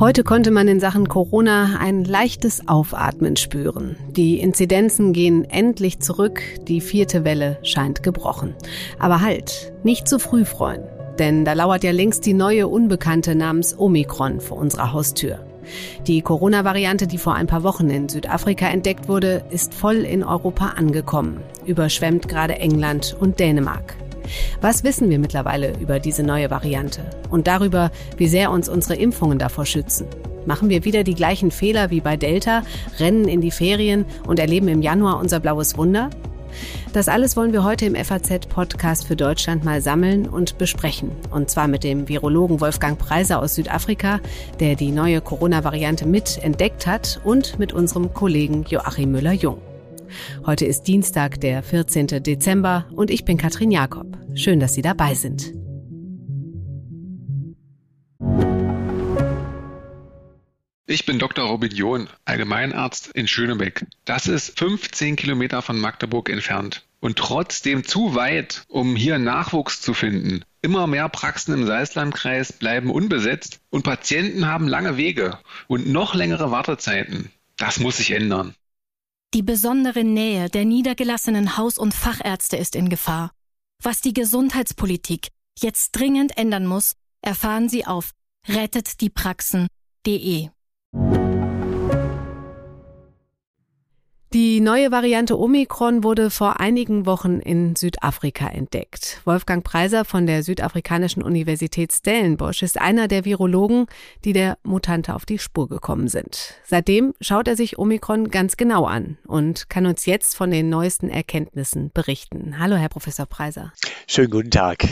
Heute konnte man in Sachen Corona ein leichtes Aufatmen spüren. Die Inzidenzen gehen endlich zurück, die vierte Welle scheint gebrochen. Aber halt, nicht zu früh freuen, denn da lauert ja längst die neue Unbekannte namens Omikron vor unserer Haustür. Die Corona-Variante, die vor ein paar Wochen in Südafrika entdeckt wurde, ist voll in Europa angekommen, überschwemmt gerade England und Dänemark. Was wissen wir mittlerweile über diese neue Variante und darüber, wie sehr uns unsere Impfungen davor schützen? Machen wir wieder die gleichen Fehler wie bei Delta, rennen in die Ferien und erleben im Januar unser blaues Wunder? Das alles wollen wir heute im FAZ-Podcast für Deutschland mal sammeln und besprechen. Und zwar mit dem Virologen Wolfgang Preiser aus Südafrika, der die neue Corona-Variante mit entdeckt hat, und mit unserem Kollegen Joachim Müller-Jung. Heute ist Dienstag, der 14. Dezember und ich bin Katrin Jakob. Schön, dass Sie dabei sind. Ich bin Dr. Robin John, Allgemeinarzt in Schönebeck. Das ist 15 Kilometer von Magdeburg entfernt und trotzdem zu weit, um hier Nachwuchs zu finden. Immer mehr Praxen im Salzlandkreis bleiben unbesetzt und Patienten haben lange Wege und noch längere Wartezeiten. Das muss sich ändern. Die besondere Nähe der niedergelassenen Haus- und Fachärzte ist in Gefahr. Was die Gesundheitspolitik jetzt dringend ändern muss, erfahren Sie auf rettetdiepraxen.de. Die neue Variante Omikron wurde vor einigen Wochen in Südafrika entdeckt. Wolfgang Preiser von der Südafrikanischen Universität Stellenbosch ist einer der Virologen, die der Mutante auf die Spur gekommen sind. Seitdem schaut er sich Omikron ganz genau an und kann uns jetzt von den neuesten Erkenntnissen berichten. Hallo, Herr Professor Preiser. Schönen guten Tag.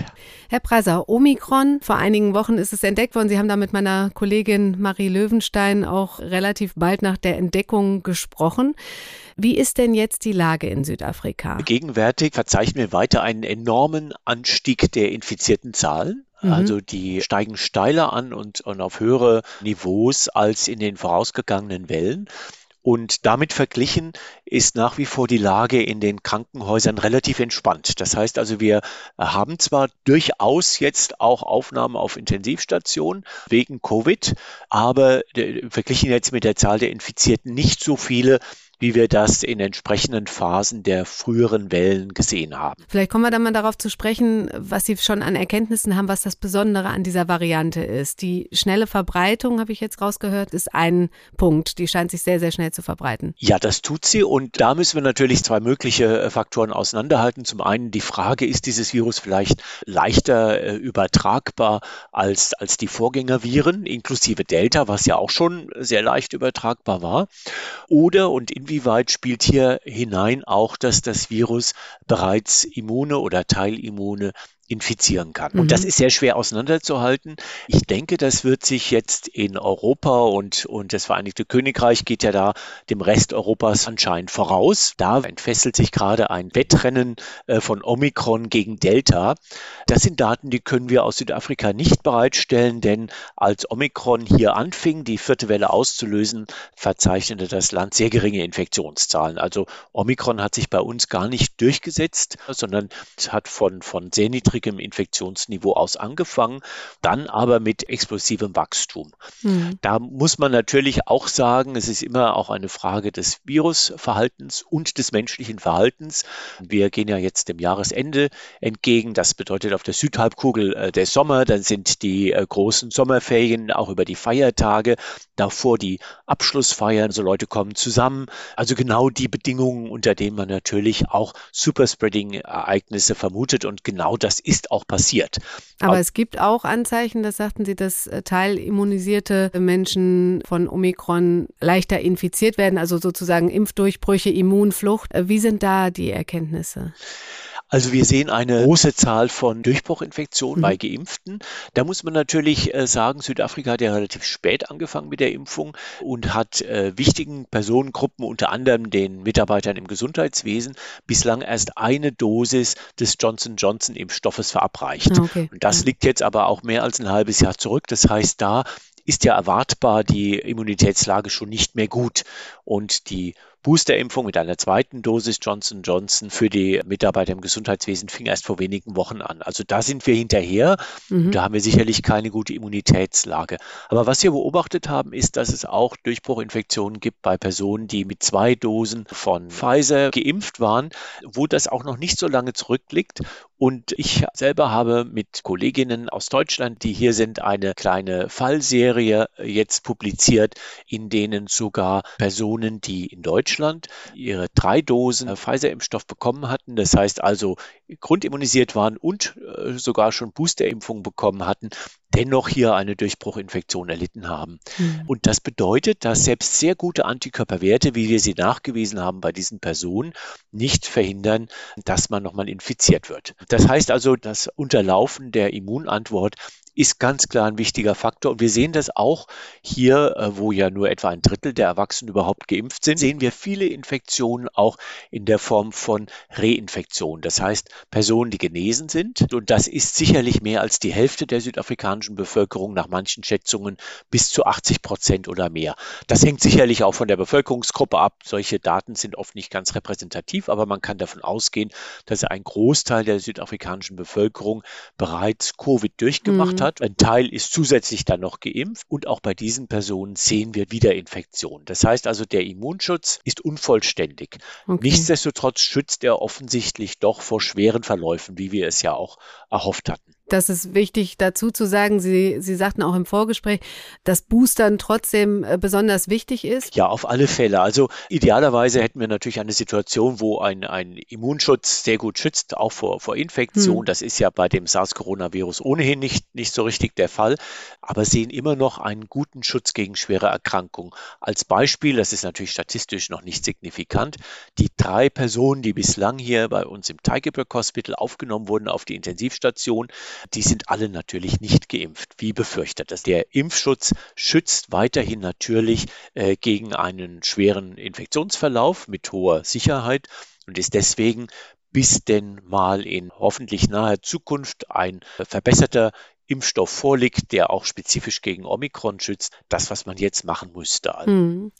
Herr Preiser, Omikron, vor einigen Wochen ist es entdeckt worden. Sie haben da mit meiner Kollegin Marie Löwenstein auch relativ bald nach der Entdeckung gesprochen. Wie ist denn jetzt die Lage in Südafrika? Gegenwärtig verzeichnen wir weiter einen enormen Anstieg der infizierten Zahlen. Mhm. Also die steigen steiler an und, und auf höhere Niveaus als in den vorausgegangenen Wellen. Und damit verglichen ist nach wie vor die Lage in den Krankenhäusern relativ entspannt. Das heißt also, wir haben zwar durchaus jetzt auch Aufnahmen auf Intensivstationen wegen Covid, aber äh, verglichen jetzt mit der Zahl der Infizierten nicht so viele, wie wir das in entsprechenden Phasen der früheren Wellen gesehen haben. Vielleicht kommen wir dann mal darauf zu sprechen, was Sie schon an Erkenntnissen haben, was das Besondere an dieser Variante ist. Die schnelle Verbreitung, habe ich jetzt rausgehört, ist ein Punkt. Die scheint sich sehr, sehr schnell zu verbreiten. Ja, das tut sie. Und da müssen wir natürlich zwei mögliche äh, Faktoren auseinanderhalten. Zum einen die Frage, ist dieses Virus vielleicht leichter äh, übertragbar als, als die Vorgängerviren, inklusive Delta, was ja auch schon sehr leicht übertragbar war? Oder, und in inwieweit spielt hier hinein auch, dass das Virus bereits Immune oder Teilimmune infizieren kann. Und das mhm. ist sehr schwer auseinanderzuhalten. Ich denke, das wird sich jetzt in Europa und, und das Vereinigte Königreich geht ja da dem Rest Europas anscheinend voraus. Da entfesselt sich gerade ein Wettrennen äh, von Omikron gegen Delta. Das sind Daten, die können wir aus Südafrika nicht bereitstellen, denn als Omikron hier anfing, die vierte Welle auszulösen, verzeichnete das Land sehr geringe Infektionszahlen. Also Omikron hat sich bei uns gar nicht durchgesetzt, sondern hat von, von sehr niedrigen niedrigem Infektionsniveau aus angefangen, dann aber mit explosivem Wachstum. Mhm. Da muss man natürlich auch sagen, es ist immer auch eine Frage des Virusverhaltens und des menschlichen Verhaltens. Wir gehen ja jetzt dem Jahresende entgegen. Das bedeutet auf der Südhalbkugel äh, der Sommer, dann sind die äh, großen Sommerferien auch über die Feiertage, davor die Abschlussfeiern, so Leute kommen zusammen. Also genau die Bedingungen, unter denen man natürlich auch Superspreading-Ereignisse vermutet und genau das ist auch passiert. Aber auch es gibt auch Anzeichen, das sagten Sie, dass äh, teilimmunisierte Menschen von Omikron leichter infiziert werden, also sozusagen Impfdurchbrüche, Immunflucht. Äh, wie sind da die Erkenntnisse? Also wir sehen eine große Zahl von Durchbruchinfektionen mhm. bei Geimpften. Da muss man natürlich äh, sagen, Südafrika hat ja relativ spät angefangen mit der Impfung und hat äh, wichtigen Personengruppen, unter anderem den Mitarbeitern im Gesundheitswesen, bislang erst eine Dosis des Johnson Johnson Impfstoffes verabreicht. Ah, okay. Und das liegt jetzt aber auch mehr als ein halbes Jahr zurück. Das heißt, da ist ja erwartbar die Immunitätslage schon nicht mehr gut. Und die Boosterimpfung mit einer zweiten Dosis Johnson Johnson für die Mitarbeiter im Gesundheitswesen fing erst vor wenigen Wochen an. Also da sind wir hinterher. Mhm. Da haben wir sicherlich keine gute Immunitätslage. Aber was wir beobachtet haben, ist, dass es auch Durchbruchinfektionen gibt bei Personen, die mit zwei Dosen von Pfizer geimpft waren, wo das auch noch nicht so lange zurückliegt und ich selber habe mit Kolleginnen aus Deutschland, die hier sind, eine kleine Fallserie jetzt publiziert, in denen sogar Personen, die in Deutschland ihre drei Dosen Pfizer-Impfstoff bekommen hatten, das heißt also grundimmunisiert waren und äh, sogar schon Boosterimpfungen bekommen hatten, dennoch hier eine Durchbruchinfektion erlitten haben. Mhm. Und das bedeutet, dass selbst sehr gute Antikörperwerte, wie wir sie nachgewiesen haben bei diesen Personen, nicht verhindern, dass man nochmal infiziert wird. Das heißt also, das Unterlaufen der Immunantwort ist ganz klar ein wichtiger Faktor. Und wir sehen das auch hier, äh, wo ja nur etwa ein Drittel der Erwachsenen überhaupt geimpft sind, sehen wir viele Infektionen auch in der Form von Reinfektion. Das heißt, Personen, die genesen sind. Und das ist sicherlich mehr als die Hälfte der südafrikanischen Bevölkerung, nach manchen Schätzungen bis zu 80 Prozent oder mehr. Das hängt sicherlich auch von der Bevölkerungsgruppe ab. Solche Daten sind oft nicht ganz repräsentativ, aber man kann davon ausgehen, dass ein Großteil der südafrikanischen Bevölkerung bereits Covid durchgemacht mhm. hat hat. Ein Teil ist zusätzlich dann noch geimpft und auch bei diesen Personen sehen wir Wiederinfektionen. Das heißt also, der Immunschutz ist unvollständig. Okay. Nichtsdestotrotz schützt er offensichtlich doch vor schweren Verläufen, wie wir es ja auch erhofft hatten. Das ist wichtig dazu zu sagen. Sie, Sie sagten auch im Vorgespräch, dass Boostern trotzdem äh, besonders wichtig ist. Ja, auf alle Fälle. Also idealerweise hätten wir natürlich eine Situation, wo ein, ein Immunschutz sehr gut schützt, auch vor, vor Infektion. Hm. Das ist ja bei dem SARS-Coronavirus ohnehin nicht, nicht so richtig der Fall. Aber sehen immer noch einen guten Schutz gegen schwere Erkrankungen. Als Beispiel, das ist natürlich statistisch noch nicht signifikant, die drei Personen, die bislang hier bei uns im Teigebirg Hospital aufgenommen wurden auf die Intensivstation, die sind alle natürlich nicht geimpft, wie befürchtet. Der Impfschutz schützt weiterhin natürlich äh, gegen einen schweren Infektionsverlauf mit hoher Sicherheit und ist deswegen bis denn mal in hoffentlich naher Zukunft ein verbesserter Impfstoff vorliegt, der auch spezifisch gegen Omikron schützt, das, was man jetzt machen müsste. Hm.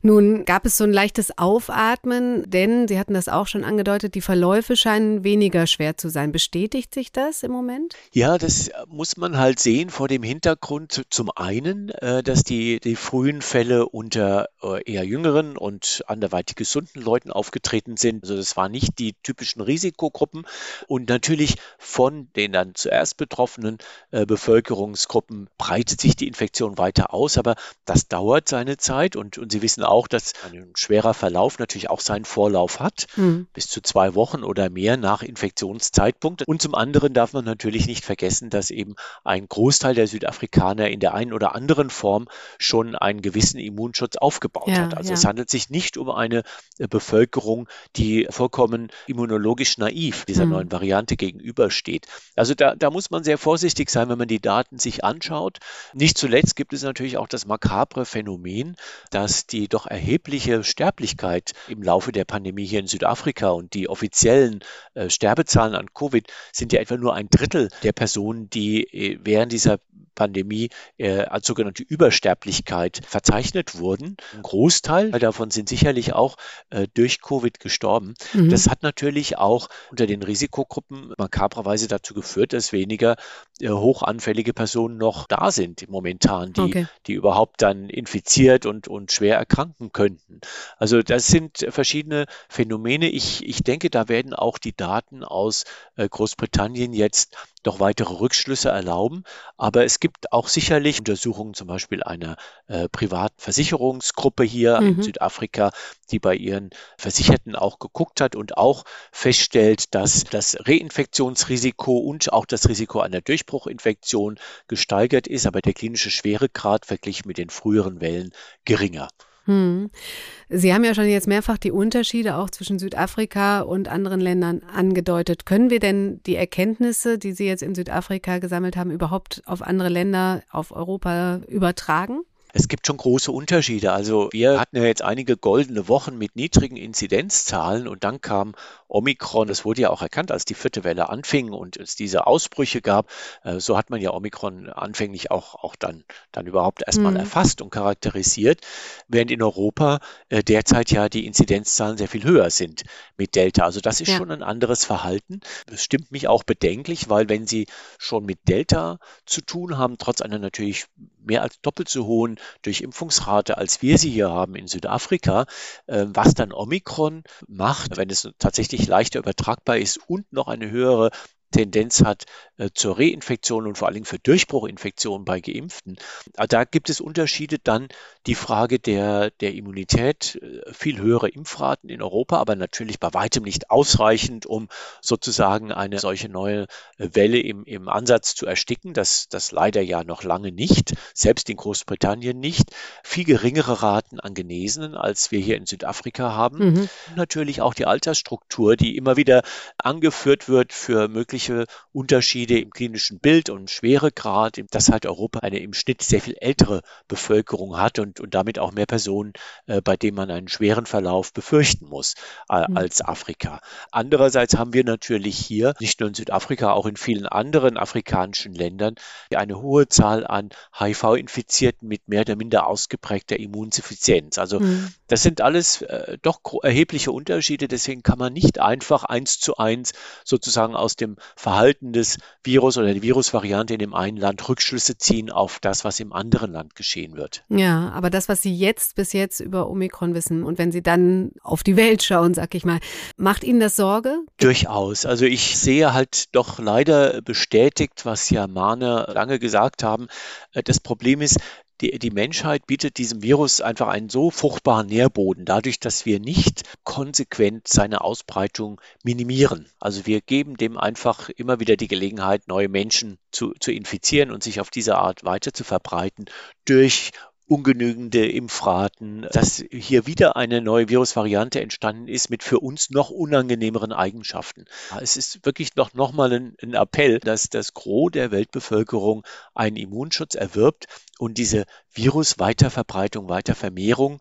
Nun gab es so ein leichtes Aufatmen, denn Sie hatten das auch schon angedeutet, die Verläufe scheinen weniger schwer zu sein. Bestätigt sich das im Moment? Ja, das muss man halt sehen vor dem Hintergrund zum einen, äh, dass die, die frühen Fälle unter äh, eher jüngeren und anderweitig gesunden Leuten aufgetreten sind. Also das waren nicht die typischen Risikogruppen und natürlich von den dann zuerst betroffenen äh, Bevölkerungsgruppen breitet sich die Infektion weiter aus, aber das dauert seine Zeit und, und Sie wissen auch, dass ein schwerer Verlauf natürlich auch seinen Vorlauf hat, mhm. bis zu zwei Wochen oder mehr nach Infektionszeitpunkt. Und zum anderen darf man natürlich nicht vergessen, dass eben ein Großteil der Südafrikaner in der einen oder anderen Form schon einen gewissen Immunschutz aufgebaut ja, hat. Also ja. es handelt sich nicht um eine äh, Bevölkerung, die vollkommen immunologisch naiv dieser mhm. neuen Variante gegenübersteht. Also da, da muss man sehr vorsichtig sein, wenn man die Daten sich anschaut. Nicht zuletzt gibt es natürlich auch das makabre Phänomen, dass die doch erhebliche Sterblichkeit im Laufe der Pandemie hier in Südafrika und die offiziellen äh, Sterbezahlen an Covid sind ja etwa nur ein Drittel der Personen, die äh, während dieser Pandemie äh, als sogenannte Übersterblichkeit verzeichnet wurden. Ein Großteil davon sind sicherlich auch äh, durch Covid gestorben. Mhm. Das hat natürlich auch unter den Risikogruppen makabrerweise dazu geführt, dass weniger äh, hochanfällige Personen noch da sind momentan, die, okay. die überhaupt dann infiziert und, und schwer erkranken könnten. Also das sind verschiedene Phänomene. Ich, ich denke, da werden auch die Daten aus äh, Großbritannien jetzt doch weitere Rückschlüsse erlauben. Aber es gibt auch sicherlich Untersuchungen zum Beispiel einer äh, privaten Versicherungsgruppe hier mhm. in Südafrika, die bei ihren Versicherten auch geguckt hat und auch feststellt, dass das Reinfektionsrisiko und auch das Risiko einer Durchbruchinfektion gesteigert ist, aber der klinische Schweregrad verglichen mit den früheren Wellen geringer. Hm. Sie haben ja schon jetzt mehrfach die Unterschiede auch zwischen Südafrika und anderen Ländern angedeutet. Können wir denn die Erkenntnisse, die Sie jetzt in Südafrika gesammelt haben, überhaupt auf andere Länder, auf Europa übertragen? Es gibt schon große Unterschiede. Also wir hatten ja jetzt einige goldene Wochen mit niedrigen Inzidenzzahlen und dann kam Omikron. Das wurde ja auch erkannt, als die vierte Welle anfing und es diese Ausbrüche gab. Äh, so hat man ja Omikron anfänglich auch, auch dann, dann überhaupt erstmal mhm. erfasst und charakterisiert, während in Europa äh, derzeit ja die Inzidenzzahlen sehr viel höher sind mit Delta. Also das ist ja. schon ein anderes Verhalten. Das stimmt mich auch bedenklich, weil wenn Sie schon mit Delta zu tun haben, trotz einer natürlich mehr als doppelt so hohen Durchimpfungsrate, als wir sie hier haben in Südafrika, äh, was dann Omikron macht, wenn es tatsächlich leichter übertragbar ist und noch eine höhere Tendenz hat äh, zur Reinfektion und vor allen Dingen für Durchbruchinfektionen bei Geimpften. Ah, da gibt es Unterschiede. Dann die Frage der, der Immunität, äh, viel höhere Impfraten in Europa, aber natürlich bei weitem nicht ausreichend, um sozusagen eine solche neue äh, Welle im, im Ansatz zu ersticken. Das, das leider ja noch lange nicht, selbst in Großbritannien nicht. Viel geringere Raten an Genesenen, als wir hier in Südafrika haben. Mhm. Natürlich auch die Altersstruktur, die immer wieder angeführt wird für mögliche mögliche Unterschiede im klinischen Bild und Schweregrad, dass halt Europa eine im Schnitt sehr viel ältere Bevölkerung hat und, und damit auch mehr Personen, äh, bei denen man einen schweren Verlauf befürchten muss äh, als Afrika. Andererseits haben wir natürlich hier, nicht nur in Südafrika, auch in vielen anderen afrikanischen Ländern, eine hohe Zahl an HIV-Infizierten mit mehr oder minder ausgeprägter Immunsuffizienz. Also mhm. das sind alles äh, doch erhebliche Unterschiede, deswegen kann man nicht einfach eins zu eins sozusagen aus dem Verhalten des Virus oder der Virusvariante in dem einen Land Rückschlüsse ziehen auf das, was im anderen Land geschehen wird. Ja, aber das, was Sie jetzt bis jetzt über Omikron wissen und wenn Sie dann auf die Welt schauen, sag ich mal, macht Ihnen das Sorge? Durchaus. Also ich sehe halt doch leider bestätigt, was ja Mahner lange gesagt haben. Äh, das Problem ist, die, die Menschheit bietet diesem Virus einfach einen so fruchtbaren Nährboden, dadurch, dass wir nicht konsequent seine Ausbreitung minimieren. Also wir geben dem einfach immer wieder die Gelegenheit, neue Menschen zu, zu infizieren und sich auf diese Art weiter zu verbreiten durch ungenügende Impfraten, dass hier wieder eine neue Virusvariante entstanden ist mit für uns noch unangenehmeren Eigenschaften. Es ist wirklich noch, noch mal ein, ein Appell, dass das Gros der Weltbevölkerung einen Immunschutz erwirbt und diese Virusweiterverbreitung, Weitervermehrung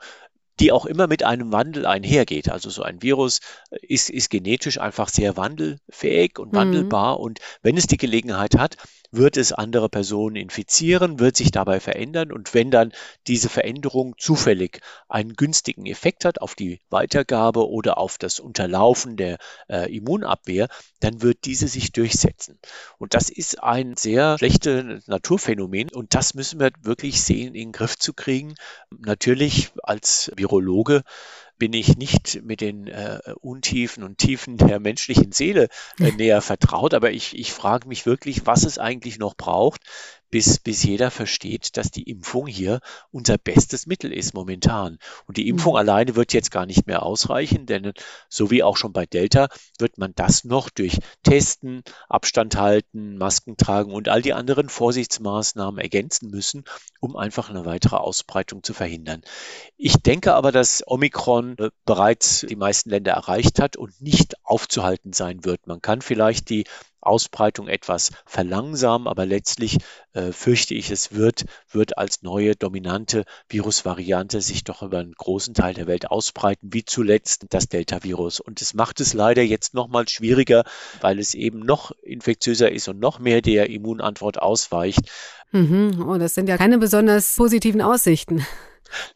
die auch immer mit einem Wandel einhergeht. Also so ein Virus ist, ist genetisch einfach sehr wandelfähig und mhm. wandelbar. Mhm. Und wenn es die Gelegenheit hat, wird es andere Personen infizieren, wird sich dabei verändern und wenn dann diese Veränderung zufällig einen günstigen Effekt hat auf die Weitergabe oder auf das Unterlaufen der äh, Immunabwehr, dann wird diese sich durchsetzen. Und das ist ein sehr schlechtes Naturphänomen und das müssen wir wirklich sehen, in den Griff zu kriegen. Natürlich als Virologe bin ich nicht mit den äh, Untiefen und Tiefen der menschlichen Seele äh, näher vertraut, aber ich, ich frage mich wirklich, was es eigentlich noch braucht, bis, bis jeder versteht, dass die Impfung hier unser bestes Mittel ist momentan. Und die Impfung mhm. alleine wird jetzt gar nicht mehr ausreichen, denn so wie auch schon bei Delta wird man das noch durch Testen, Abstand halten, Masken tragen und all die anderen Vorsichtsmaßnahmen ergänzen müssen, um einfach eine weitere Ausbreitung zu verhindern. Ich denke aber, dass Omikron äh, bereits die meisten Länder erreicht hat und nicht aufzuhalten sein wird. Man kann vielleicht die Ausbreitung etwas verlangsamen, aber letztlich äh, fürchte ich, es wird, wird als neue dominante Virusvariante sich doch über einen großen Teil der Welt ausbreiten, wie zuletzt das Delta-Virus. Und es macht es leider jetzt nochmal schwieriger, weil es eben noch infektiöser ist und noch mehr der Immunantwort ausweicht. Mhm. Oh, das sind ja keine besonders positiven Aussichten.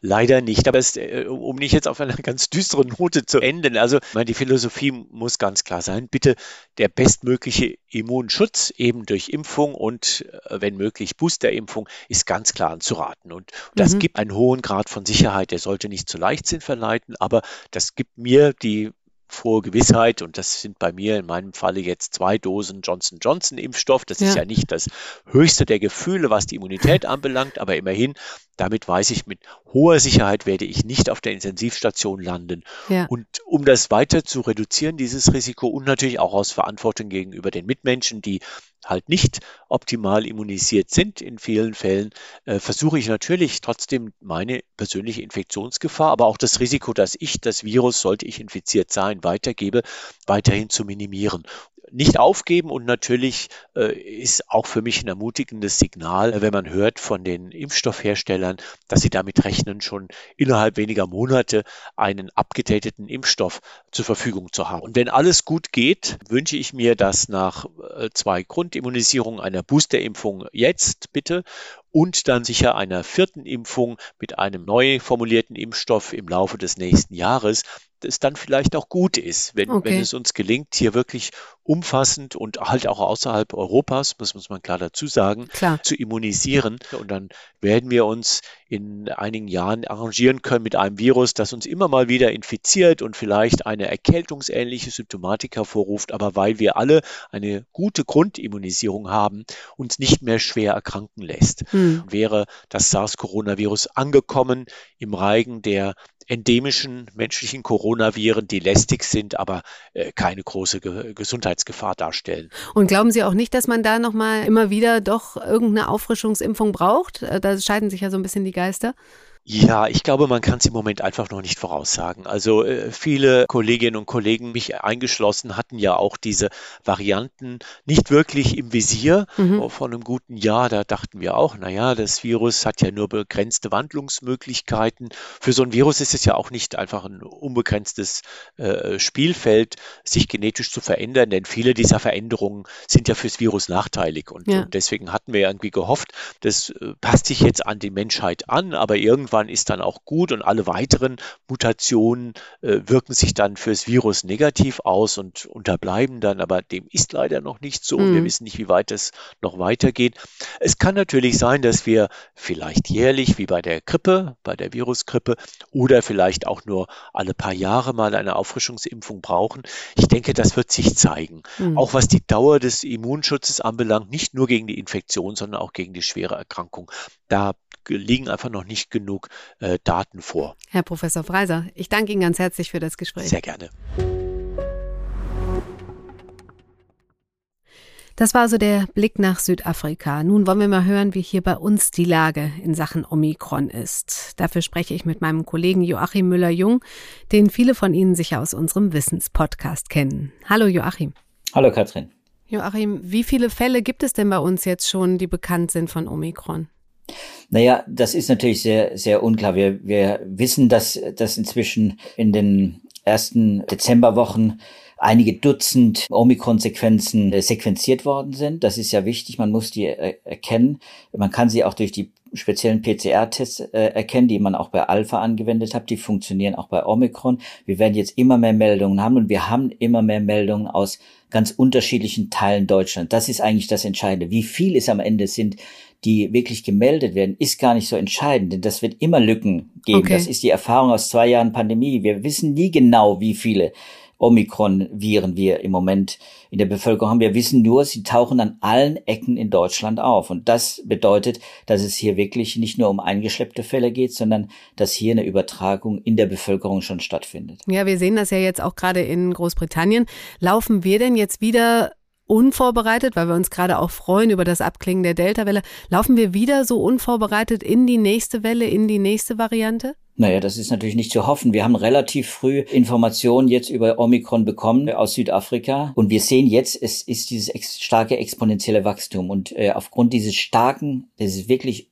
Leider nicht, aber es, äh, um nicht jetzt auf einer ganz düsteren Note zu enden, also meine, die Philosophie muss ganz klar sein, bitte der bestmögliche Immunschutz eben durch Impfung und äh, wenn möglich Boosterimpfung ist ganz klar anzuraten und das mhm. gibt einen hohen Grad von Sicherheit, der sollte nicht zu Leichtsinn verleiten, aber das gibt mir die frohe Gewissheit, und das sind bei mir in meinem Falle jetzt zwei Dosen Johnson Johnson Impfstoff. Das ja. ist ja nicht das höchste der Gefühle, was die Immunität anbelangt, aber immerhin, damit weiß ich, mit hoher Sicherheit werde ich nicht auf der Intensivstation landen. Ja. Und um das weiter zu reduzieren, dieses Risiko und natürlich auch aus Verantwortung gegenüber den Mitmenschen, die halt nicht optimal immunisiert sind in vielen Fällen, äh, versuche ich natürlich trotzdem meine persönliche Infektionsgefahr, aber auch das Risiko, dass ich das Virus, sollte ich infiziert sein, weitergebe, weiterhin zu minimieren nicht aufgeben und natürlich äh, ist auch für mich ein ermutigendes Signal, wenn man hört von den Impfstoffherstellern, dass sie damit rechnen, schon innerhalb weniger Monate einen abgedateten Impfstoff zur Verfügung zu haben. Und wenn alles gut geht, wünsche ich mir, dass nach äh, zwei Grundimmunisierungen einer Boosterimpfung jetzt bitte und dann sicher einer vierten Impfung mit einem neu formulierten Impfstoff im Laufe des nächsten Jahres es dann vielleicht auch gut ist, wenn, okay. wenn es uns gelingt, hier wirklich umfassend und halt auch außerhalb Europas, muss, muss man klar dazu sagen, klar. zu immunisieren. Und dann werden wir uns in einigen Jahren arrangieren können mit einem Virus, das uns immer mal wieder infiziert und vielleicht eine erkältungsähnliche Symptomatik hervorruft, aber weil wir alle eine gute Grundimmunisierung haben, uns nicht mehr schwer erkranken lässt. Hm. Wäre das SARS-Coronavirus angekommen im Reigen der endemischen menschlichen Coronaviren, die lästig sind, aber äh, keine große Ge Gesundheitsgefahr darstellen. Und glauben Sie auch nicht, dass man da nochmal immer wieder doch irgendeine Auffrischungsimpfung braucht? Äh, da scheiden sich ja so ein bisschen die Geister. Ja, ich glaube, man kann es im Moment einfach noch nicht voraussagen. Also äh, viele Kolleginnen und Kollegen, mich eingeschlossen, hatten ja auch diese Varianten nicht wirklich im Visier. Mhm. Vor einem guten Jahr, da dachten wir auch, naja, das Virus hat ja nur begrenzte Wandlungsmöglichkeiten. Für so ein Virus ist es ja auch nicht einfach ein unbegrenztes äh, Spielfeld, sich genetisch zu verändern, denn viele dieser Veränderungen sind ja fürs Virus nachteilig. Und, ja. und deswegen hatten wir irgendwie gehofft, das äh, passt sich jetzt an die Menschheit an, aber irgendwann irgendwann ist dann auch gut und alle weiteren Mutationen äh, wirken sich dann fürs Virus negativ aus und unterbleiben dann, aber dem ist leider noch nicht so. Mhm. Wir wissen nicht, wie weit es noch weitergeht. Es kann natürlich sein, dass wir vielleicht jährlich, wie bei der Grippe, bei der Virusgrippe oder vielleicht auch nur alle paar Jahre mal eine Auffrischungsimpfung brauchen. Ich denke, das wird sich zeigen. Mhm. Auch was die Dauer des Immunschutzes anbelangt, nicht nur gegen die Infektion, sondern auch gegen die schwere Erkrankung. Da liegen einfach noch nicht genug äh, Daten vor. Herr Professor Freiser, ich danke Ihnen ganz herzlich für das Gespräch. Sehr gerne. Das war also der Blick nach Südafrika. Nun wollen wir mal hören, wie hier bei uns die Lage in Sachen Omikron ist. Dafür spreche ich mit meinem Kollegen Joachim Müller-Jung, den viele von Ihnen sicher aus unserem Wissenspodcast kennen. Hallo Joachim. Hallo Katrin. Joachim, wie viele Fälle gibt es denn bei uns jetzt schon, die bekannt sind von Omikron? Naja, das ist natürlich sehr, sehr unklar. Wir, wir wissen, dass, dass inzwischen in den ersten Dezemberwochen einige Dutzend Omikron-Sequenzen äh, sequenziert worden sind. Das ist ja wichtig. Man muss die äh, erkennen. Man kann sie auch durch die speziellen PCR-Tests äh, erkennen, die man auch bei Alpha angewendet hat. Die funktionieren auch bei Omikron. Wir werden jetzt immer mehr Meldungen haben und wir haben immer mehr Meldungen aus ganz unterschiedlichen Teilen Deutschlands. Das ist eigentlich das Entscheidende. Wie viel es am Ende sind, die wirklich gemeldet werden, ist gar nicht so entscheidend, denn das wird immer Lücken geben. Okay. Das ist die Erfahrung aus zwei Jahren Pandemie. Wir wissen nie genau, wie viele Omikron-Viren wir im Moment in der Bevölkerung haben. Wir wissen nur, sie tauchen an allen Ecken in Deutschland auf. Und das bedeutet, dass es hier wirklich nicht nur um eingeschleppte Fälle geht, sondern dass hier eine Übertragung in der Bevölkerung schon stattfindet. Ja, wir sehen das ja jetzt auch gerade in Großbritannien. Laufen wir denn jetzt wieder unvorbereitet, weil wir uns gerade auch freuen über das Abklingen der Delta-Welle, laufen wir wieder so unvorbereitet in die nächste Welle, in die nächste Variante? Naja, das ist natürlich nicht zu hoffen. Wir haben relativ früh Informationen jetzt über Omikron bekommen aus Südafrika und wir sehen jetzt, es ist dieses ex starke exponentielle Wachstum und äh, aufgrund dieses starken, dieses wirklich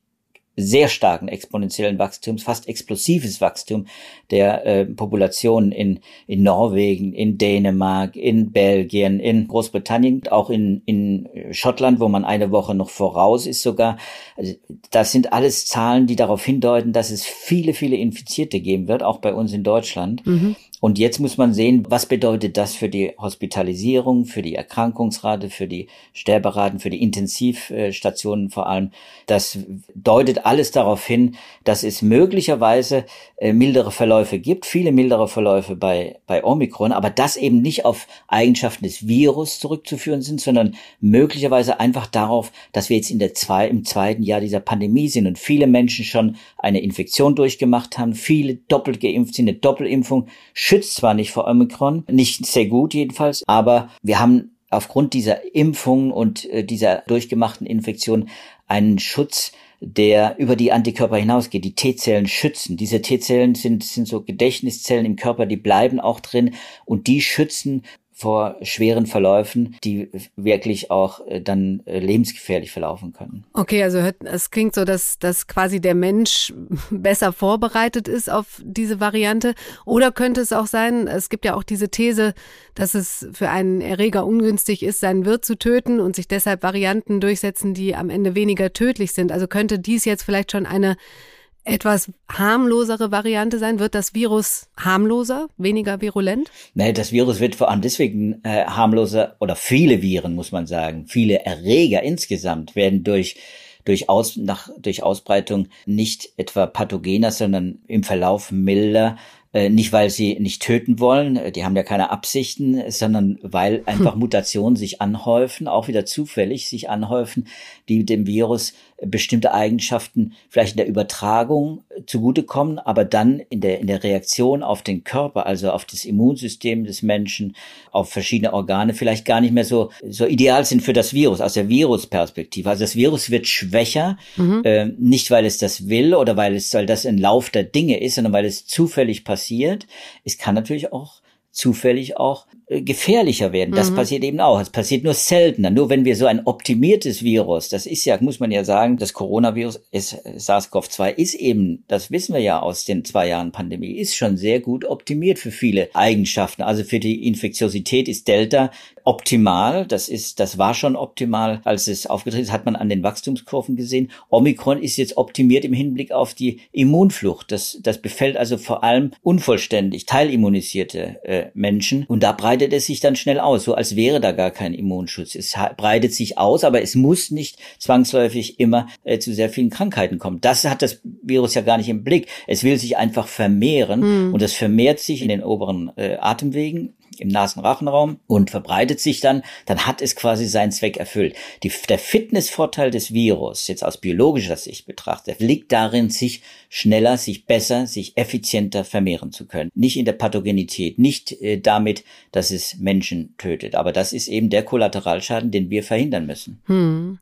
sehr starken exponentiellen Wachstums, fast explosives Wachstum der äh, Population in, in Norwegen, in Dänemark, in Belgien, in Großbritannien, auch in, in Schottland, wo man eine Woche noch voraus ist sogar. Also, das sind alles Zahlen, die darauf hindeuten, dass es viele, viele Infizierte geben wird, auch bei uns in Deutschland. Mhm. Und jetzt muss man sehen, was bedeutet das für die Hospitalisierung, für die Erkrankungsrate, für die Sterberaten, für die Intensivstationen vor allem. Das deutet alles darauf hin, dass es möglicherweise äh, mildere Verläufe gibt, viele mildere Verläufe bei, bei Omikron, aber das eben nicht auf Eigenschaften des Virus zurückzuführen sind, sondern möglicherweise einfach darauf, dass wir jetzt in der zwei, im zweiten Jahr dieser Pandemie sind und viele Menschen schon eine Infektion durchgemacht haben, viele doppelt geimpft sind, eine Doppelimpfung schützt zwar nicht vor Omikron, nicht sehr gut jedenfalls, aber wir haben aufgrund dieser Impfung und äh, dieser durchgemachten Infektion einen Schutz der über die Antikörper hinausgeht. Die T-Zellen schützen. Diese T-Zellen sind, sind so Gedächtniszellen im Körper, die bleiben auch drin und die schützen vor schweren Verläufen, die wirklich auch äh, dann äh, lebensgefährlich verlaufen können. Okay, also es klingt so, dass, dass quasi der Mensch besser vorbereitet ist auf diese Variante. Oder könnte es auch sein, es gibt ja auch diese These, dass es für einen Erreger ungünstig ist, seinen Wirt zu töten und sich deshalb Varianten durchsetzen, die am Ende weniger tödlich sind. Also könnte dies jetzt vielleicht schon eine etwas harmlosere Variante sein? Wird das Virus harmloser, weniger virulent? Nee, das Virus wird vor allem deswegen äh, harmloser oder viele Viren, muss man sagen, viele Erreger insgesamt werden durch durch, Aus, nach, durch Ausbreitung nicht etwa pathogener, sondern im Verlauf milder äh, nicht weil sie nicht töten wollen, äh, die haben ja keine Absichten, sondern weil einfach Mutationen sich anhäufen, auch wieder zufällig sich anhäufen, die dem Virus bestimmte Eigenschaften vielleicht in der Übertragung zugutekommen, aber dann in der, in der Reaktion auf den Körper, also auf das Immunsystem des Menschen, auf verschiedene Organe vielleicht gar nicht mehr so, so ideal sind für das Virus, aus der Virusperspektive. Also das Virus wird schwächer, mhm. äh, nicht weil es das will oder weil es, weil das ein Lauf der Dinge ist, sondern weil es zufällig passiert. Es kann natürlich auch zufällig auch gefährlicher werden. Das mhm. passiert eben auch. Es passiert nur seltener. Nur wenn wir so ein optimiertes Virus, das ist ja, muss man ja sagen, das Coronavirus, SARS-CoV-2 ist eben, das wissen wir ja aus den zwei Jahren Pandemie, ist schon sehr gut optimiert für viele Eigenschaften. Also für die Infektiosität ist Delta optimal. Das ist, das war schon optimal, als es aufgetreten ist, hat man an den Wachstumskurven gesehen. Omikron ist jetzt optimiert im Hinblick auf die Immunflucht. Das, das befällt also vor allem unvollständig, teilimmunisierte äh, Menschen. Und da breitet es sich dann schnell aus, so als wäre da gar kein Immunschutz. Es breitet sich aus, aber es muss nicht zwangsläufig immer äh, zu sehr vielen Krankheiten kommen. Das hat das Virus ja gar nicht im Blick. Es will sich einfach vermehren mhm. und es vermehrt sich in den oberen äh, Atemwegen im Nasenrachenraum und verbreitet sich dann, dann hat es quasi seinen Zweck erfüllt. Die, der Fitnessvorteil des Virus, jetzt aus biologischer Sicht betrachtet, liegt darin, sich schneller, sich besser, sich effizienter vermehren zu können. Nicht in der Pathogenität, nicht äh, damit, dass es Menschen tötet. Aber das ist eben der Kollateralschaden, den wir verhindern müssen. Hm.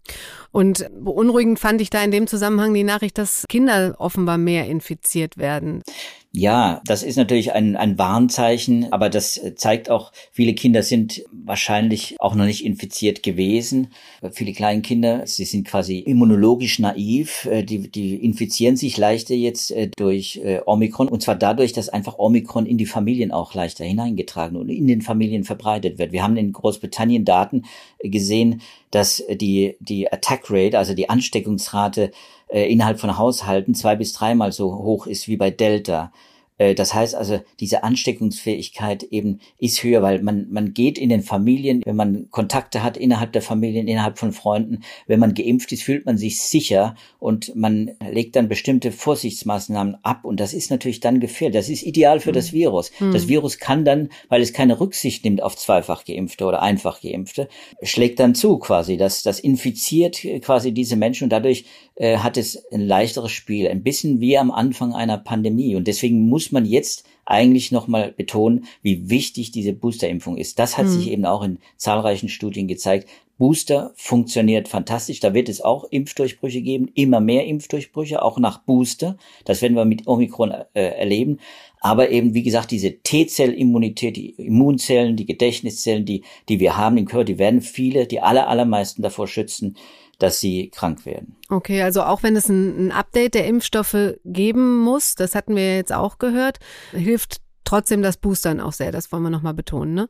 Und beunruhigend fand ich da in dem Zusammenhang die Nachricht, dass Kinder offenbar mehr infiziert werden. Ja, das ist natürlich ein, ein Warnzeichen, aber das zeigt auch, viele Kinder sind wahrscheinlich auch noch nicht infiziert gewesen. Viele kleine Kinder, sie sind quasi immunologisch naiv, äh, die, die infizieren sich leichter jetzt äh, durch äh, Omikron und zwar dadurch, dass einfach Omikron in die Familien auch leichter hineingetragen und in den Familien verbreitet wird. Wir haben in Großbritannien Daten gesehen, dass die, die Attack Rate, also die Ansteckungsrate äh, innerhalb von Haushalten zwei bis dreimal so hoch ist wie bei Delta. Äh, das heißt also, diese Ansteckungsfähigkeit eben ist höher, weil man, man geht in den Familien, wenn man Kontakte hat innerhalb der Familien, innerhalb von Freunden, wenn man geimpft ist, fühlt man sich sicher und man legt dann bestimmte Vorsichtsmaßnahmen ab und das ist natürlich dann gefährlich. Das ist ideal für mhm. das Virus. Mhm. Das Virus kann dann, weil es keine Rücksicht nimmt auf zweifach geimpfte oder einfach geimpfte, schlägt dann zu quasi. Das, das infiziert quasi diese Menschen und dadurch äh, hat es ein leichteres Spiel. Ein bisschen wie am Anfang einer Pandemie und deswegen muss man jetzt eigentlich nochmal betonen, wie wichtig diese Boosterimpfung ist. Das hat mhm. sich eben auch in zahlreichen Studien gezeigt. Booster funktioniert fantastisch. Da wird es auch Impfdurchbrüche geben, immer mehr Impfdurchbrüche, auch nach Booster. Das werden wir mit Omikron äh, erleben. Aber eben, wie gesagt, diese T-Zellimmunität, die Immunzellen, die Gedächtniszellen, die, die wir haben im Körper, die werden viele, die aller, allermeisten davor schützen, dass sie krank werden. Okay, also auch wenn es ein, ein Update der Impfstoffe geben muss, das hatten wir jetzt auch gehört, hilft trotzdem das Boostern auch sehr. Das wollen wir nochmal betonen, ne?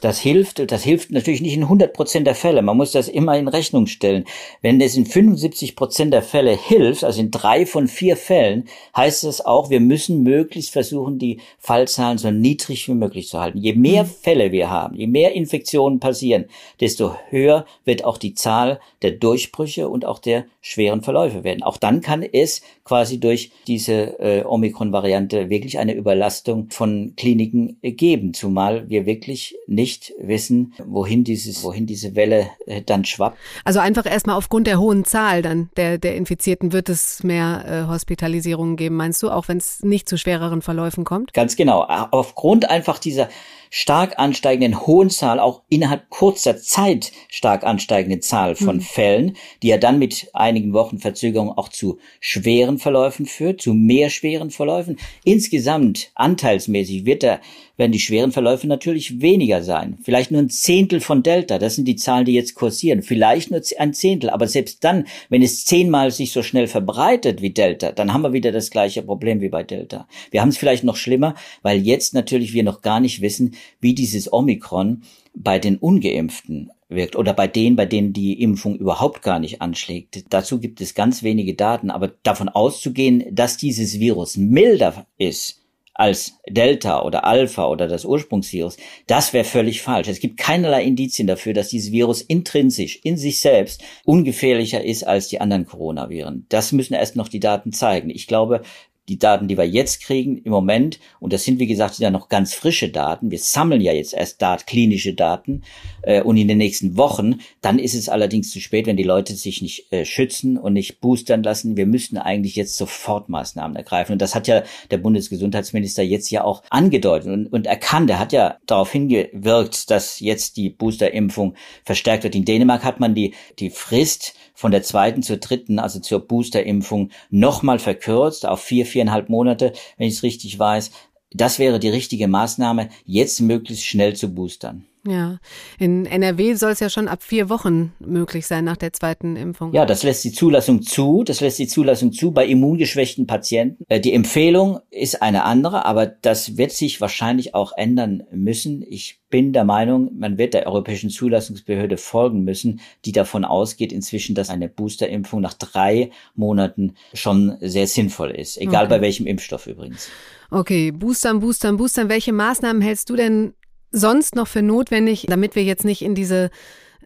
Das hilft, das hilft natürlich nicht in 100 Prozent der Fälle. Man muss das immer in Rechnung stellen. Wenn es in 75 Prozent der Fälle hilft, also in drei von vier Fällen, heißt es auch, wir müssen möglichst versuchen, die Fallzahlen so niedrig wie möglich zu halten. Je mehr mhm. Fälle wir haben, je mehr Infektionen passieren, desto höher wird auch die Zahl der Durchbrüche und auch der schweren Verläufe werden. Auch dann kann es quasi durch diese äh, Omikron-Variante wirklich eine Überlastung von Kliniken geben, zumal wir wirklich nicht wissen, wohin dieses, wohin diese Welle äh, dann schwappt. Also einfach erstmal aufgrund der hohen Zahl dann der, der Infizierten wird es mehr äh, Hospitalisierungen geben, meinst du, auch wenn es nicht zu schwereren Verläufen kommt? Ganz genau. Aufgrund einfach dieser stark ansteigenden hohen Zahl, auch innerhalb kurzer Zeit stark ansteigenden Zahl von mhm. Fällen, die ja dann mit einigen Wochen Verzögerung auch zu schweren Verläufen führt, zu mehr schweren Verläufen. Insgesamt anteilsmäßig wird der werden die schweren Verläufe natürlich weniger sein. Vielleicht nur ein Zehntel von Delta. Das sind die Zahlen, die jetzt kursieren. Vielleicht nur ein Zehntel. Aber selbst dann, wenn es zehnmal sich so schnell verbreitet wie Delta, dann haben wir wieder das gleiche Problem wie bei Delta. Wir haben es vielleicht noch schlimmer, weil jetzt natürlich wir noch gar nicht wissen, wie dieses Omikron bei den Ungeimpften wirkt oder bei denen, bei denen die Impfung überhaupt gar nicht anschlägt. Dazu gibt es ganz wenige Daten, aber davon auszugehen, dass dieses Virus milder ist als Delta oder Alpha oder das Ursprungsvirus, das wäre völlig falsch. Es gibt keinerlei Indizien dafür, dass dieses Virus intrinsisch in sich selbst ungefährlicher ist als die anderen Coronaviren. Das müssen erst noch die Daten zeigen. Ich glaube, die Daten, die wir jetzt kriegen im Moment, und das sind wie gesagt ja noch ganz frische Daten, wir sammeln ja jetzt erst Dat klinische Daten äh, und in den nächsten Wochen, dann ist es allerdings zu spät, wenn die Leute sich nicht äh, schützen und nicht boostern lassen. Wir müssten eigentlich jetzt sofort Maßnahmen ergreifen. Und das hat ja der Bundesgesundheitsminister jetzt ja auch angedeutet und, und erkannt. Er hat ja darauf hingewirkt, dass jetzt die Boosterimpfung verstärkt wird. In Dänemark hat man die, die Frist von der zweiten zur dritten, also zur Boosterimpfung, nochmal verkürzt auf vier, viereinhalb Monate, wenn ich es richtig weiß. Das wäre die richtige Maßnahme, jetzt möglichst schnell zu boostern. Ja, in NRW soll es ja schon ab vier Wochen möglich sein nach der zweiten Impfung. Ja, das lässt die Zulassung zu. Das lässt die Zulassung zu bei immungeschwächten Patienten. Äh, die Empfehlung ist eine andere, aber das wird sich wahrscheinlich auch ändern müssen. Ich bin der Meinung, man wird der Europäischen Zulassungsbehörde folgen müssen, die davon ausgeht inzwischen, dass eine Boosterimpfung nach drei Monaten schon sehr sinnvoll ist. Egal okay. bei welchem Impfstoff übrigens. Okay, Boostern, Boostern, Boostern. Welche Maßnahmen hältst du denn sonst noch für notwendig, damit wir jetzt nicht in diese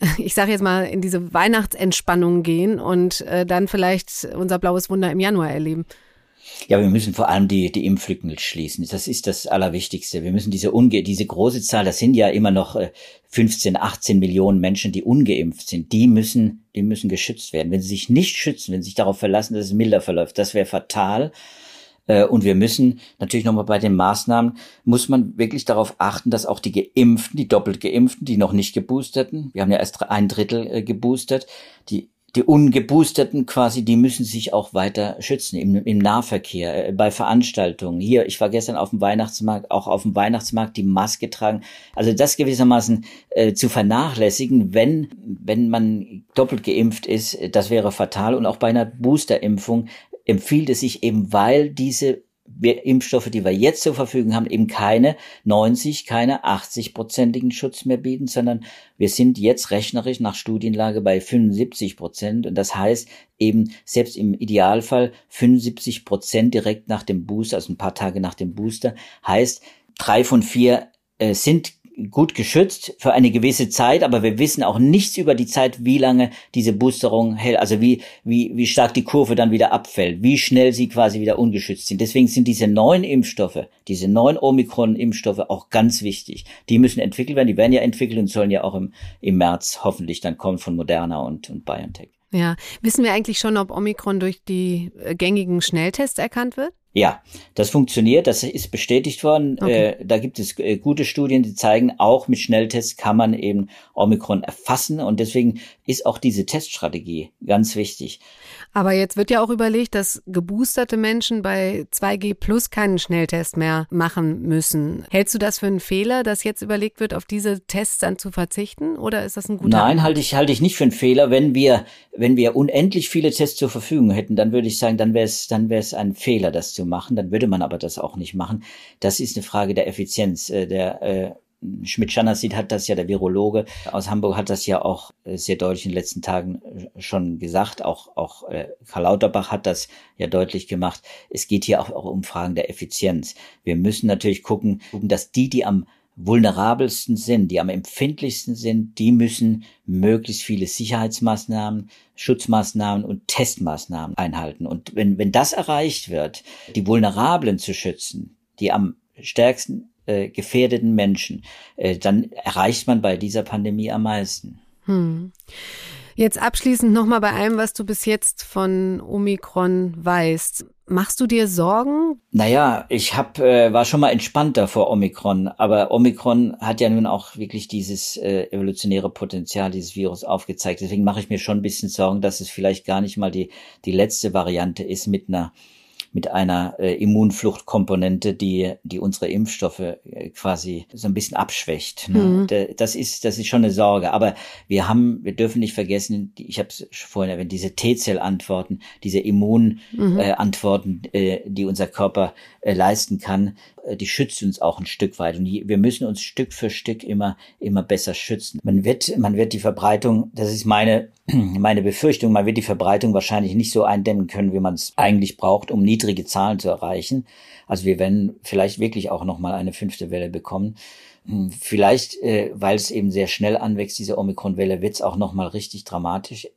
ich sage jetzt mal, in diese Weihnachtsentspannung gehen und äh, dann vielleicht unser blaues Wunder im Januar erleben? Ja, wir müssen vor allem die, die Impflücken schließen. Das ist das Allerwichtigste. Wir müssen diese, unge diese große Zahl, das sind ja immer noch 15, äh, 18 Millionen Menschen, die ungeimpft sind, die müssen, die müssen geschützt werden. Wenn sie sich nicht schützen, wenn sie sich darauf verlassen, dass es milder verläuft, das wäre fatal. Äh, und wir müssen natürlich nochmal bei den Maßnahmen, muss man wirklich darauf achten, dass auch die Geimpften, die doppelt Geimpften, die noch nicht geboosterten, wir haben ja erst ein Drittel äh, geboostert, die die Ungeboosterten quasi, die müssen sich auch weiter schützen im, im Nahverkehr, äh, bei Veranstaltungen. Hier, ich war gestern auf dem Weihnachtsmarkt, auch auf dem Weihnachtsmarkt die Maske tragen. Also das gewissermaßen äh, zu vernachlässigen, wenn, wenn man doppelt geimpft ist, das wäre fatal. Und auch bei einer Boosterimpfung empfiehlt es sich eben, weil diese Impfstoffe, die wir jetzt zur Verfügung haben, eben keine 90, keine 80-prozentigen Schutz mehr bieten, sondern wir sind jetzt rechnerisch nach Studienlage bei 75 Prozent. Und das heißt eben selbst im Idealfall 75 Prozent direkt nach dem Booster, also ein paar Tage nach dem Booster, heißt drei von vier äh, sind gut geschützt für eine gewisse Zeit, aber wir wissen auch nichts über die Zeit, wie lange diese Boosterung hält, also wie, wie, wie stark die Kurve dann wieder abfällt, wie schnell sie quasi wieder ungeschützt sind. Deswegen sind diese neuen Impfstoffe, diese neuen Omikron-Impfstoffe auch ganz wichtig. Die müssen entwickelt werden, die werden ja entwickelt und sollen ja auch im, im März hoffentlich dann kommen von Moderna und, und BioNTech. Ja, wissen wir eigentlich schon, ob Omikron durch die äh, gängigen Schnelltests erkannt wird? Ja, das funktioniert, das ist bestätigt worden. Okay. Äh, da gibt es äh, gute Studien, die zeigen, auch mit Schnelltests kann man eben Omikron erfassen und deswegen ist auch diese Teststrategie ganz wichtig. Aber jetzt wird ja auch überlegt, dass geboosterte Menschen bei 2G Plus keinen Schnelltest mehr machen müssen. Hältst du das für einen Fehler, dass jetzt überlegt wird, auf diese Tests dann zu verzichten? Oder ist das ein guter Nein, halte ich, halte ich nicht für einen Fehler. Wenn wir, wenn wir unendlich viele Tests zur Verfügung hätten, dann würde ich sagen, dann wäre es, dann wäre es ein Fehler, das zu machen. Dann würde man aber das auch nicht machen. Das ist eine Frage der Effizienz, äh, der, Schmidt-Schanasit hat das ja, der Virologe aus Hamburg hat das ja auch äh, sehr deutlich in den letzten Tagen äh, schon gesagt. Auch, auch äh, Karl Lauterbach hat das ja deutlich gemacht. Es geht hier auch, auch um Fragen der Effizienz. Wir müssen natürlich gucken, dass die, die am vulnerabelsten sind, die am empfindlichsten sind, die müssen möglichst viele Sicherheitsmaßnahmen, Schutzmaßnahmen und Testmaßnahmen einhalten. Und wenn, wenn das erreicht wird, die Vulnerablen zu schützen, die am stärksten äh, gefährdeten Menschen, äh, dann erreicht man bei dieser Pandemie am meisten. Hm. Jetzt abschließend nochmal bei allem, was du bis jetzt von Omikron weißt. Machst du dir Sorgen? Naja, ich hab, äh, war schon mal entspannter vor Omikron, aber Omikron hat ja nun auch wirklich dieses äh, evolutionäre Potenzial dieses Virus aufgezeigt. Deswegen mache ich mir schon ein bisschen Sorgen, dass es vielleicht gar nicht mal die, die letzte Variante ist mit einer mit einer äh, Immunfluchtkomponente, die, die unsere Impfstoffe äh, quasi so ein bisschen abschwächt. Ne? Mhm. Das ist, das ist schon eine Sorge. Aber wir haben, wir dürfen nicht vergessen, ich habe es vorhin erwähnt, diese T-Zell-Antworten, diese Immunantworten, mhm. äh, die unser Körper äh, leisten kann, äh, die schützt uns auch ein Stück weit. Und wir müssen uns Stück für Stück immer, immer besser schützen. Man wird, man wird die Verbreitung, das ist meine, meine Befürchtung, man wird die Verbreitung wahrscheinlich nicht so eindämmen können, wie man es eigentlich braucht, um niedrige Zahlen zu erreichen. Also wir werden vielleicht wirklich auch nochmal eine fünfte Welle bekommen. Hm, vielleicht, äh, weil es eben sehr schnell anwächst, diese Omikron-Welle, wird es auch nochmal richtig dramatisch.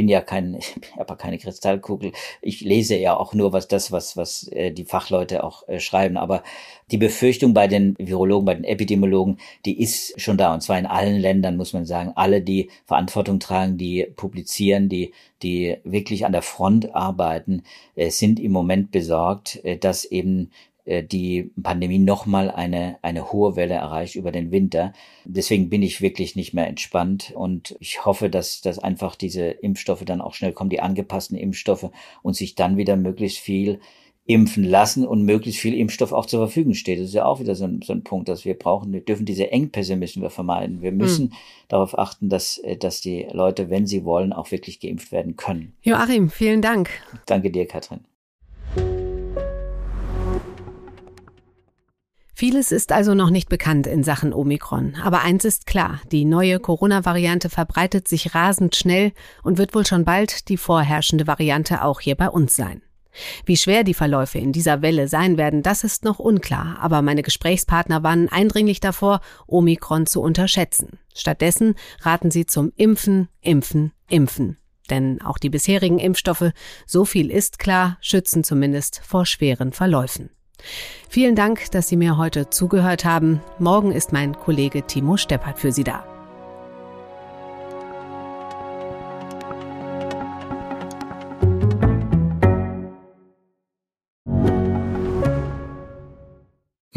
Ich bin ja kein, ich habe keine Kristallkugel. Ich lese ja auch nur was das, was was äh, die Fachleute auch äh, schreiben. Aber die Befürchtung bei den Virologen, bei den Epidemiologen, die ist schon da. Und zwar in allen Ländern muss man sagen, alle, die Verantwortung tragen, die publizieren, die die wirklich an der Front arbeiten, äh, sind im Moment besorgt, äh, dass eben die Pandemie nochmal eine, eine hohe Welle erreicht über den Winter. Deswegen bin ich wirklich nicht mehr entspannt und ich hoffe, dass, dass einfach diese Impfstoffe dann auch schnell kommen, die angepassten Impfstoffe und sich dann wieder möglichst viel impfen lassen und möglichst viel Impfstoff auch zur Verfügung steht. Das ist ja auch wieder so ein, so ein Punkt, dass wir brauchen. Wir dürfen diese Engpässe müssen wir vermeiden. Wir müssen mhm. darauf achten, dass, äh, dass die Leute, wenn sie wollen, auch wirklich geimpft werden können. Joachim, vielen Dank. Danke dir, Katrin. Vieles ist also noch nicht bekannt in Sachen Omikron. Aber eins ist klar, die neue Corona-Variante verbreitet sich rasend schnell und wird wohl schon bald die vorherrschende Variante auch hier bei uns sein. Wie schwer die Verläufe in dieser Welle sein werden, das ist noch unklar, aber meine Gesprächspartner warnen eindringlich davor, Omikron zu unterschätzen. Stattdessen raten sie zum Impfen, Impfen, Impfen. Denn auch die bisherigen Impfstoffe, so viel ist klar, schützen zumindest vor schweren Verläufen. Vielen Dank, dass Sie mir heute zugehört haben. Morgen ist mein Kollege Timo Steppert für Sie da.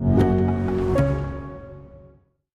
you